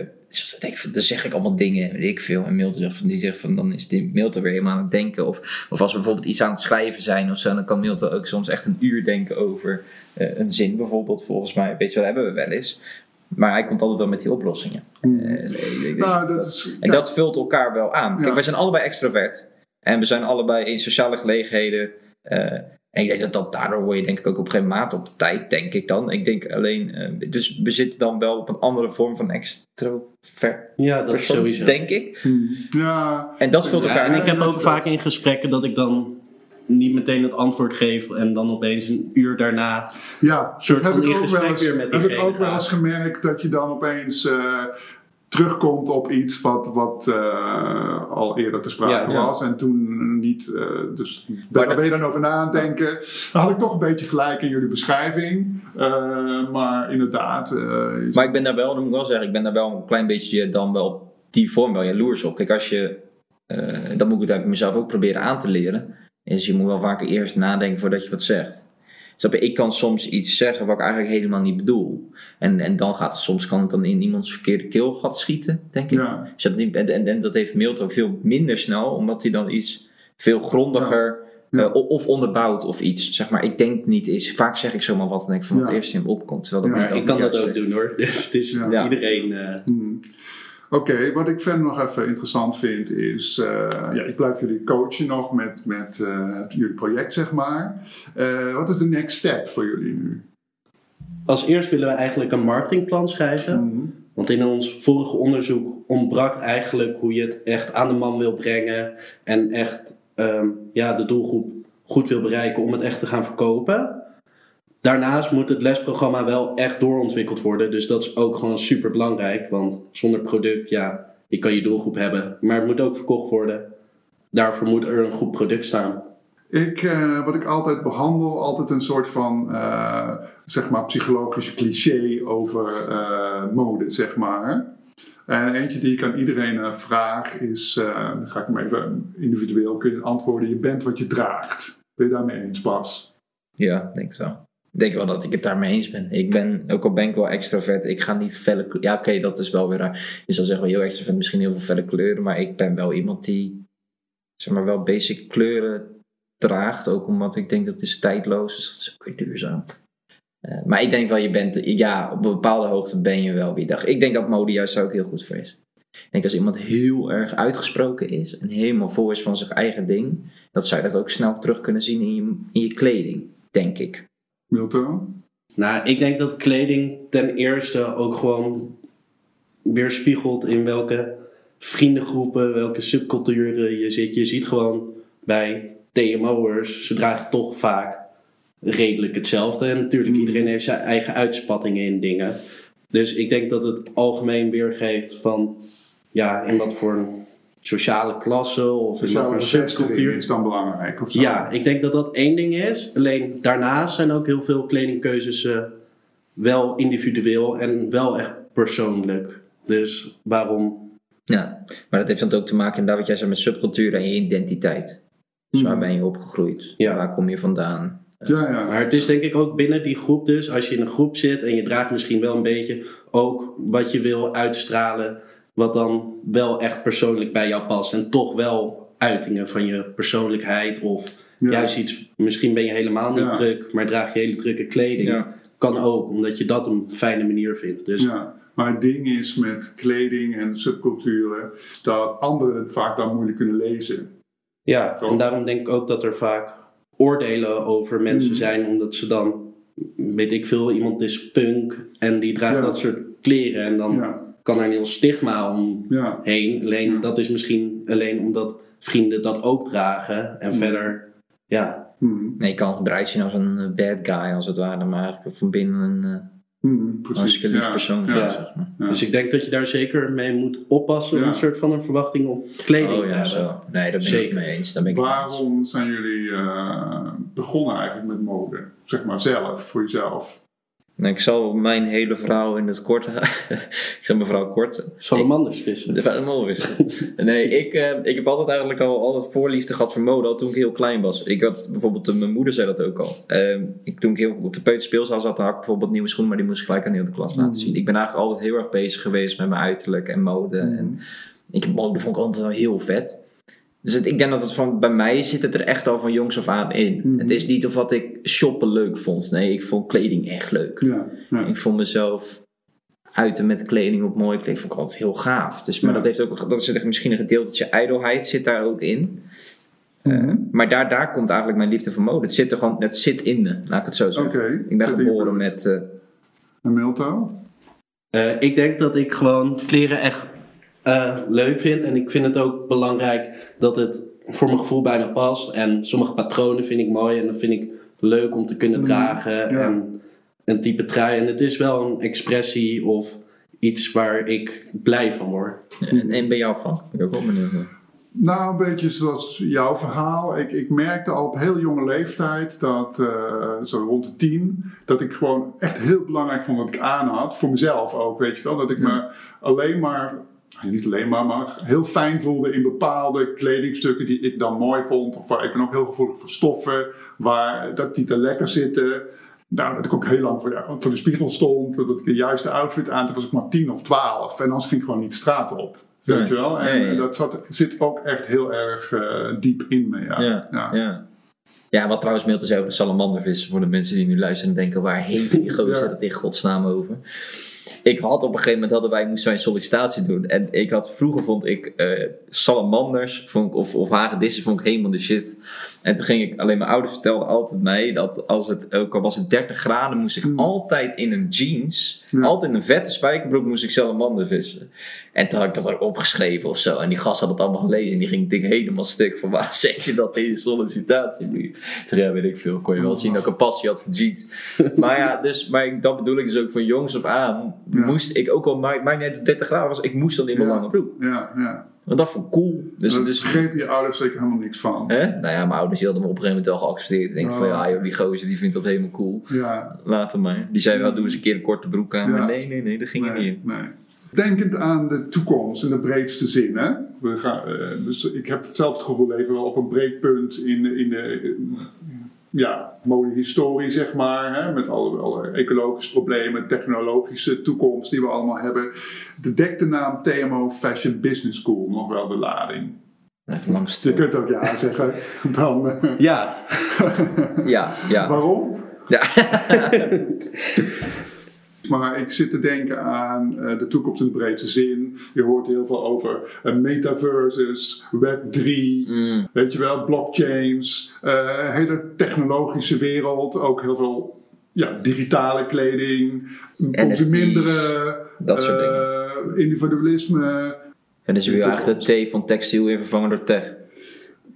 denk ik van, dan zeg ik allemaal dingen, weet ik veel. En Milt zegt van, die zegt van, dan is die Milt er weer helemaal aan het denken. Of, of als we bijvoorbeeld iets aan het schrijven zijn of zo, dan kan Milt ook soms echt een uur denken over eh, een zin bijvoorbeeld. Volgens mij, weet je wel, hebben we wel eens. Maar hij komt altijd wel met die oplossingen. Eh, nee, ik denk Nou, dat- dat is, en dat vult elkaar wel aan. Kijk, Ja. wij zijn allebei extrovert. En we zijn allebei in sociale gelegenheden. eh, en ik denk dat, dat daardoor word je denk ik ook op geen maat op de tijd, denk ik dan. Ik denk alleen, eh, dus we zitten dan wel op een andere vorm van extrovert Ja, dat is persoon, sowieso. denk ik. ja, En dat vult Ja, elkaar en ik aan. heb ook vaak in gesprekken dat ik dan niet meteen het antwoord geef en dan opeens een uur daarna. Ja, soort dat van heb ik in ook wel gesprek eens, weer met heb ik ook wel eens gemerkt dat je dan opeens eh, terugkomt op iets wat, wat eh, al eerder te sprake Ja, ja. was en toen niet. eh, dus daar ben je dan over na aan het denken. Dan had ik toch een beetje gelijk in jullie beschrijving, eh, maar inderdaad. eh, Maar ik ben daar wel, dat moet ik wel zeggen, ik ben daar wel een klein beetje dan wel op die vorm wel jaloers op. Kijk, als je, eh dat moet ik het mezelf ook proberen aan te leren, is je moet wel vaker eerst nadenken voordat je wat zegt. Snap je? Ik kan soms iets zeggen wat ik eigenlijk helemaal niet bedoel. En, en dan gaat het, soms kan het dan in iemands verkeerde keelgat schieten, denk ik. ja. Dus dat niet, en, en, en dat heeft Milt ook veel minder snel, omdat hij dan iets veel grondiger Ja. eh, of onderbouwt of iets. Zeg maar, ik denk niet eens, vaak zeg ik zomaar wat en denk ik van wat Ja. eerst in me opkomt. Terwijl dat Ja, niet ik kan dat ook doen hoor. *laughs* Dus het is Ja. Ja. iedereen. eh, Hmm. Oké, wat ik verder nog even interessant vind is, eh, ja, ik blijf jullie coachen nog met, met het- jullie project, zeg maar. Eh, wat is de next step voor jullie nu? als eerst willen we eigenlijk een marketingplan schrijven. Hmm. Want in ons vorige onderzoek ontbrak eigenlijk hoe je het echt aan de man wil brengen. En echt ehm, ja, de doelgroep goed wil bereiken om het echt te gaan verkopen. Daarnaast moet het lesprogramma wel echt doorontwikkeld worden. Dus dat is ook gewoon super belangrijk. Want zonder product, ja, je kan je doelgroep hebben. Maar het moet ook verkocht worden. Daarvoor moet er een goed product staan. Ik, eh, wat ik altijd behandel, altijd een soort van, eh, zeg maar, psychologisch cliché over eh, mode, zeg maar. En eentje die ik aan iedereen eh, vraag is, eh, dan ga ik hem even individueel kunnen antwoorden, je bent wat je draagt. Ben je daarmee eens, Bas? Ja, ik denk. Ik denk wel dat ik het daarmee eens ben. Ik ben, ook al ben ik wel extrovert, ik ga niet felle. Ja, oké, dat is wel weer raar. Je zal zeggen, wel heel extrovert, misschien heel veel felle kleuren. Maar ik ben wel iemand die, zeg maar, wel basic kleuren draagt. Ook omdat ik denk dat het is tijdloos, dus dat is ook weer duurzaam. Eh, maar ik denk wel, je bent, ja, op een bepaalde hoogte ben je wel wie dacht. Ik denk dat mode juist daar ook heel goed voor is. Ik denk als iemand heel erg uitgesproken is en helemaal vol is van zijn eigen ding, dat zou je dat ook snel terug kunnen zien in je, in je kleding, denk ik. Milton? Nou, ik denk dat kleding ten eerste ook gewoon weerspiegelt in welke vriendengroepen, welke subculturen je zit. Je ziet gewoon bij TMO'ers, ze dragen toch vaak redelijk hetzelfde. En natuurlijk, iedereen heeft zijn eigen uitspattingen in dingen. Dus ik denk dat het algemeen weergeeft van, ja, in wat voor sociale klasse of Sociale een subcultuur. is dan belangrijk, of zo? Ja, ik denk dat dat één ding is. Alleen daarnaast zijn ook heel veel kledingkeuzes eh, wel individueel en wel echt persoonlijk. Dus waarom? Ja, maar dat heeft dan ook te maken inderdaad wat jij zei met subcultuur en je identiteit. Dus waar ben je opgegroeid? Ja. Waar kom je vandaan? Ja, ja. Maar het is denk ik ook binnen die groep dus, als je in een groep zit en je draagt misschien wel een beetje ook wat je wil uitstralen, wat dan wel echt persoonlijk bij jou past. En toch wel uitingen van je persoonlijkheid of Ja. juist iets, misschien ben je helemaal niet Ja. druk, maar draag je hele drukke kleding. Ja. Kan ook, omdat je dat een fijne manier vindt. Dus Ja, maar het ding is met kleding en subculturen dat anderen het vaak dan moeilijk kunnen lezen. Ja, Toch? en daarom denk ik ook dat er vaak oordelen over mensen Mhm. zijn, omdat ze dan, weet ik veel, iemand is punk en die draagt Ja. dat soort kleren en dan Ja, kan er een heel stigma omheen. ja, Alleen Ja. dat is misschien alleen omdat vrienden dat ook dragen en Mhm. verder, ja. hmm, Nee, je kan het eruit zien als een eh, bad guy als het ware, maar eigenlijk van binnen een eh, precies. ja, persoon. Ja, Ja. zeg maar. ja. Dus ik denk dat je daar zeker mee moet oppassen, Ja. een soort van een verwachting op kleding Oh te ja, zo. Nee, daar ben ik Zeker. mee eens. Daar ben ik het mee eens. Waarom zijn jullie eh, begonnen eigenlijk met mode? Zeg maar zelf, voor jezelf. Nou, ik zal mijn hele verhaal in het kort. *laughs* ik zal mijn verhaal kort. Salamanders vissen. De helemaal wisten. *laughs* Nee, ik, eh, ik heb altijd eigenlijk al altijd voorliefde gehad voor mode, al toen ik heel klein was. Ik had bijvoorbeeld, eh, mijn moeder zei dat ook al. Eh, ik, toen ik heel op de peuterspeelzaal zat, had ik bijvoorbeeld nieuwe schoenen, maar die moest ik gelijk aan heel de klas laten zien. Ik ben eigenlijk altijd heel erg bezig geweest met mijn uiterlijk en mode. En ik, mode vond ik altijd wel heel vet. Dus het, ik denk dat het van, bij mij zit het er echt al van jongs af aan in. Mhm. Het is niet of wat ik shoppen leuk vond. Nee, ik vond kleding echt leuk. Ja, ja. Ik vond mezelf uiten met kleding op mooie kleding vond ik altijd heel gaaf. Dus, maar Ja. dat heeft ook dat is misschien een gedeeltetje ijdelheid zit daar ook in. Eh, Mhm. maar daar, daar komt eigenlijk mijn liefde voor mode. Het zit er gewoon, het zit in me, laat ik het zo zeggen. Ik ben Zit geboren met. eh, En Milto? Eh, ik denk dat ik gewoon kleren echt eh, leuk vind. En ik vind het ook belangrijk dat het voor mijn gevoel bij me past. En sommige patronen vind ik mooi en dat vind ik leuk om te kunnen Mm, dragen. ja. En een type trui. En het is wel een expressie of iets waar ik blij van word. en, en ben jou van? Ben ik ook wel benieuwd. Nou, een beetje zoals jouw verhaal. Ik, ik merkte al op heel jonge leeftijd, dat, eh, zo rond de tien, dat ik gewoon echt heel belangrijk vond wat ik aan had. Voor mezelf ook, weet je wel. Dat ik me alleen maar, nou, niet alleen maar, maar heel fijn voelde in bepaalde kledingstukken die ik dan mooi vond. Of waar, ik ben ook heel gevoelig voor stoffen, waar, dat die te lekker zitten. Nou, dat ik ook heel lang voor de, voor de spiegel stond, dat ik de juiste outfit aan had, was ik maar tien of twaalf. En anders ging ik gewoon niet straat op. Weet Nee. je wel? En Nee, ja. dat zat, zit ook echt heel erg eh, diep in me. Ja. Ja, Ja. ja. ja. wat trouwens Milton zei over de salamandervis. Voor de mensen die nu luisteren en denken, waar heeft die *laughs* gozer het in godsnaam over? Ik had op een gegeven moment, hadden wij, moesten wij een sollicitatie doen. En ik had, vroeger vond ik eh, salamanders vond ik, of, of hagedissen vond ik helemaal de shit. En toen ging ik, alleen mijn ouders vertelden altijd mij dat als het, ook al was het 30 graden, moest ik Hmm. altijd in een jeans, Ja. altijd in een vette spijkerbroek moest ik salamander vissen. En toen had ik dat ook opgeschreven of zo. En die gast had het allemaal gelezen. En die ging denk ik helemaal stuk van waar *laughs* zeg je dat in je sollicitatiebrief? Zeg, ja, weet ik veel. Kon je wel zien dat ik een passie had voor jeans. *laughs* maar ja, dus, maar ik- dat bedoel ik dus ook van jongs af aan. Ja. Moest ik ook al, maakt niet of het 30 graden was. Ik moest dan in mijn Ja. lange broek. Ja, ja. Want dat vond ik cool. Dus, Daar dus, begrepen je ouders zeker helemaal niks van. hè? Nou ja, mijn ouders hadden me op een gegeven moment wel geaccepteerd. Ik denk van Oh. ja, joh, die gozer die vindt dat helemaal cool. Ja, Laat hem maar. Die zei wel, doe eens een keer een korte broek aan. Ja. Maar nee, nee, nee, dat ging er niet nee, in. nee. Denkend aan de toekomst in de breedste zin. Hè? We gaan, eh, dus ik heb zelf het gevoel, we leven wel op een breekpunt in de, in de ja, modehistorie, zeg maar. Hè? Met alle, alle ecologische problemen, technologische toekomst die we allemaal hebben. De dekt de naam TMO Fashion Business School nog wel de lading. Even lang Je kunt ook ja zeggen. Dan, eh, Ja, *laughs* Ja, ja. waarom? ja. *laughs* Maar ik zit te denken aan eh, de toekomst in de breedste zin. Je hoort heel veel over eh, metaverses, Web 3, Mm. weet je wel, blockchains, eh, hele technologische wereld, ook heel veel ja, digitale kleding, consuminderen, dat soort eh, individualisme. En dus je wil eigenlijk de T van textiel weer vervangen door tech.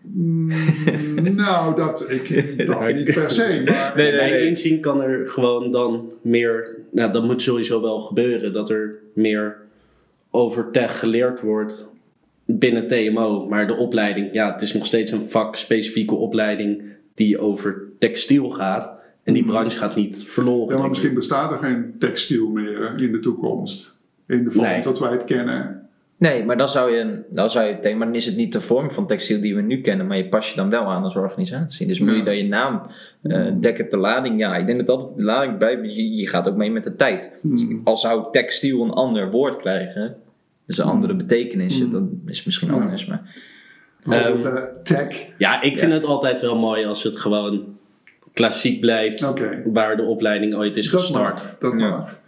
Mm, *laughs* nou, dat, ik, dat niet per se, maar Nee, nee, Mijn nee. inzien kan er gewoon dan meer, nou dat moet sowieso wel gebeuren, dat er meer over tech geleerd wordt binnen TMO. Maar de opleiding, ja, het is nog steeds een vakspecifieke opleiding die over textiel gaat. En die branche gaat niet verloren. Ja, maar misschien bestaat er geen textiel meer in de toekomst. In de vorm Nee. dat wij het kennen. Nee, maar dan zou je, dan zou je denken, maar dan is het niet de vorm van textiel die we nu kennen, maar je pas je dan wel aan als organisatie. Dus moet je dan je naam eh dekken de lading? Ja, ik denk dat altijd de lading bij, je, je gaat ook mee met de tijd. Dus Hmm. Al zou textiel een ander woord krijgen, dus een andere betekenis, Hmm. dan is het misschien Ja. anders. Maar eh, tech. Ja, ik vind het altijd wel mooi als het gewoon klassiek blijft. Waar de opleiding ooit is Dat gestart. mag. Dat Ja. mag.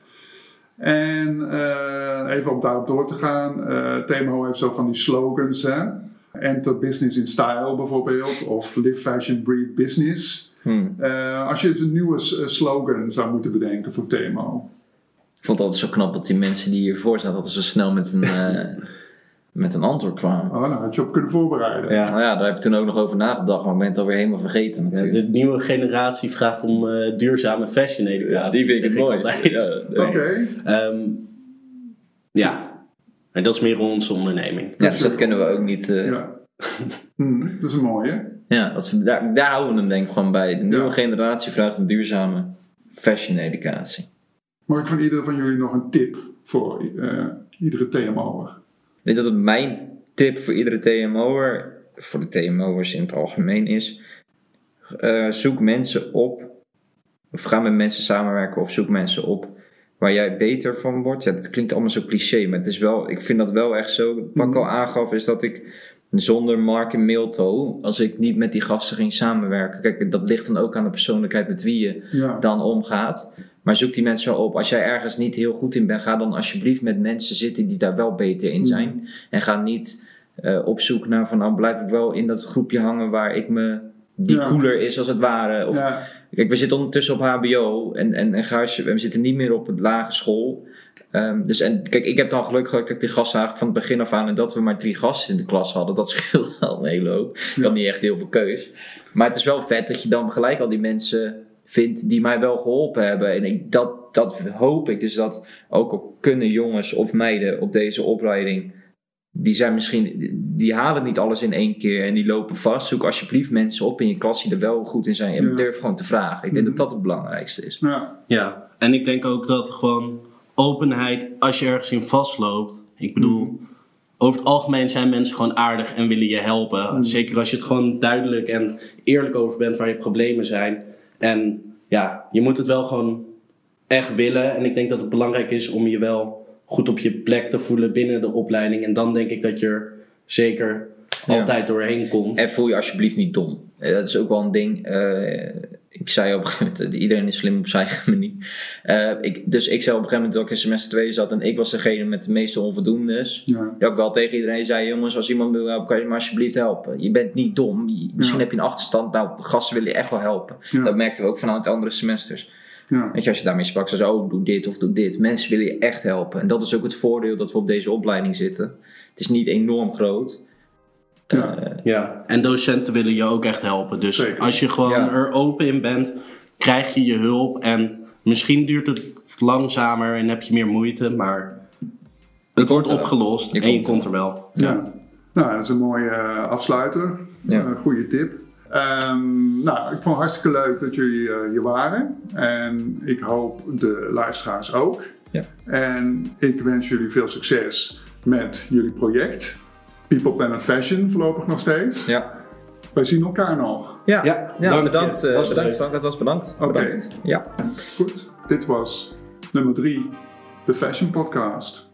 En eh, even om daarop door te gaan. eh TMO heeft zo van die slogans. Hè? Enter business in style bijvoorbeeld. Of live fashion, breed business. hmm. Eh, als je dus een nieuwe slogan zou moeten bedenken voor TMO. ik vond het altijd zo knap dat die mensen die hiervoor zaten, dat ze zo snel met een, *laughs* met een antwoord kwamen. Oh, nou had je op kunnen voorbereiden. Ja. Nou ja, daar heb ik toen ook nog over nagedacht, maar ik ben het alweer helemaal vergeten Ja, natuurlijk. de nieuwe generatie vraagt om eh, duurzame fashion educatie. Ja, die vind ik het mooi. Ja, *laughs* ja. Oké. Ehm, ja, maar dat is meer onze onderneming. Ja, dus dat kennen we ook niet. eh, ja. Ja. Hm, dat is een mooie. dat is, daar, daar houden we hem denk ik gewoon bij. De nieuwe Ja. generatie vraagt een duurzame fashion educatie. Mag ik van ieder van jullie nog een tip voor eh, iedere TMO'er? Ik denk dat het mijn tip voor iedere TMO'er, voor de TMO'ers in het algemeen is, eh, zoek mensen op, of ga met mensen samenwerken of zoek mensen op waar jij beter van wordt. Ja, dat klinkt allemaal zo cliché, maar het is wel, ik vind dat wel echt zo. Wat ik al aangaf is dat ik zonder Mark en Milto, als ik niet met die gasten ging samenwerken, kijk, dat ligt dan ook aan de persoonlijkheid met wie je Ja. dan omgaat. Maar zoek die mensen wel op. Als jij ergens niet heel goed in bent, ga dan alsjeblieft met mensen zitten die daar wel beter in zijn. En ga niet eh, op zoek naar van, nou blijf ik wel in dat groepje hangen waar ik me, die Ja. cooler is als het ware. Of, ja. Kijk, we zitten ondertussen op HBO en, en, en Gijs, we zitten niet meer op een lage school. Ehm, dus en kijk, ik heb dan geluk gehad dat ik die gasten eigenlijk van het begin af aan en dat we maar drie gasten in de klas hadden. Dat scheelt *laughs* wel een hele hoop. Ik had niet echt heel veel keus. Maar het is wel vet dat je dan gelijk al die mensen vindt die mij wel geholpen hebben. En ik, dat, dat hoop ik. Dus dat ook al kunnen jongens of meiden op deze opleiding. Die zijn misschien, die halen niet alles in één keer en die lopen vast. Zoek alsjeblieft mensen op in je klas die er wel goed in zijn. En Ja. durf gewoon te vragen. Ik denk dat dat het belangrijkste is. Ja. Ja, en ik denk ook dat gewoon openheid, als je ergens in vastloopt. Ik bedoel, over het algemeen zijn mensen gewoon aardig en willen je helpen. Zeker als je het gewoon duidelijk en eerlijk over bent waar je problemen zijn. En ja, je moet het wel gewoon echt willen. En ik denk dat het belangrijk is om je wel goed op je plek te voelen binnen de opleiding. En dan denk ik dat je er zeker Ja. altijd doorheen komt. En voel je alsjeblieft niet dom. Eh, Dat is ook wel een ding. Eh, ik zei op een gegeven moment, eh, iedereen is slim op zijn eigen manier. Eh, ik, dus ik zei op een gegeven moment dat ik in semester 2 zat en ik was degene met de meeste onvoldoendes. Ja. Dat ik wel tegen iedereen zei, jongens, als iemand wil helpen, kan je me alsjeblieft helpen. Je bent niet dom. Je- misschien Ja. heb je een achterstand. Nou, gasten willen je echt wel helpen. Ja. Dat merkten we ook vanuit andere semesters. Ja. Weet je, als je daarmee sprak, ze oh, doe dit of doe dit. Mensen willen je echt helpen. En dat is ook het voordeel dat we op deze opleiding zitten. Het is niet enorm groot. Ja. Eh, Ja, en docenten willen je ook echt helpen. Dus Zeker. als je gewoon Ja. er open in bent, krijg je je hulp. En misschien duurt het langzamer en heb je meer moeite, maar het wordt opgelost Je en je komt er komt er wel. Ja. Nou, dat is een mooie eh, afsluiter. Ja. Een goede tip. Ehm, nou, ik vond het hartstikke leuk dat jullie eh, hier waren. En ik hoop de luisteraars ook. Ja. En ik wens jullie veel succes met jullie project. People, Planet Fashion voorlopig nog steeds. ja. Wij zien elkaar nog. Ja, Ja, ja, bedankt. Was bedankt. Frank, dat was bedankt. Oké. bedankt. Ja. Goed, dit was nummer drie, de Fashion Podcast.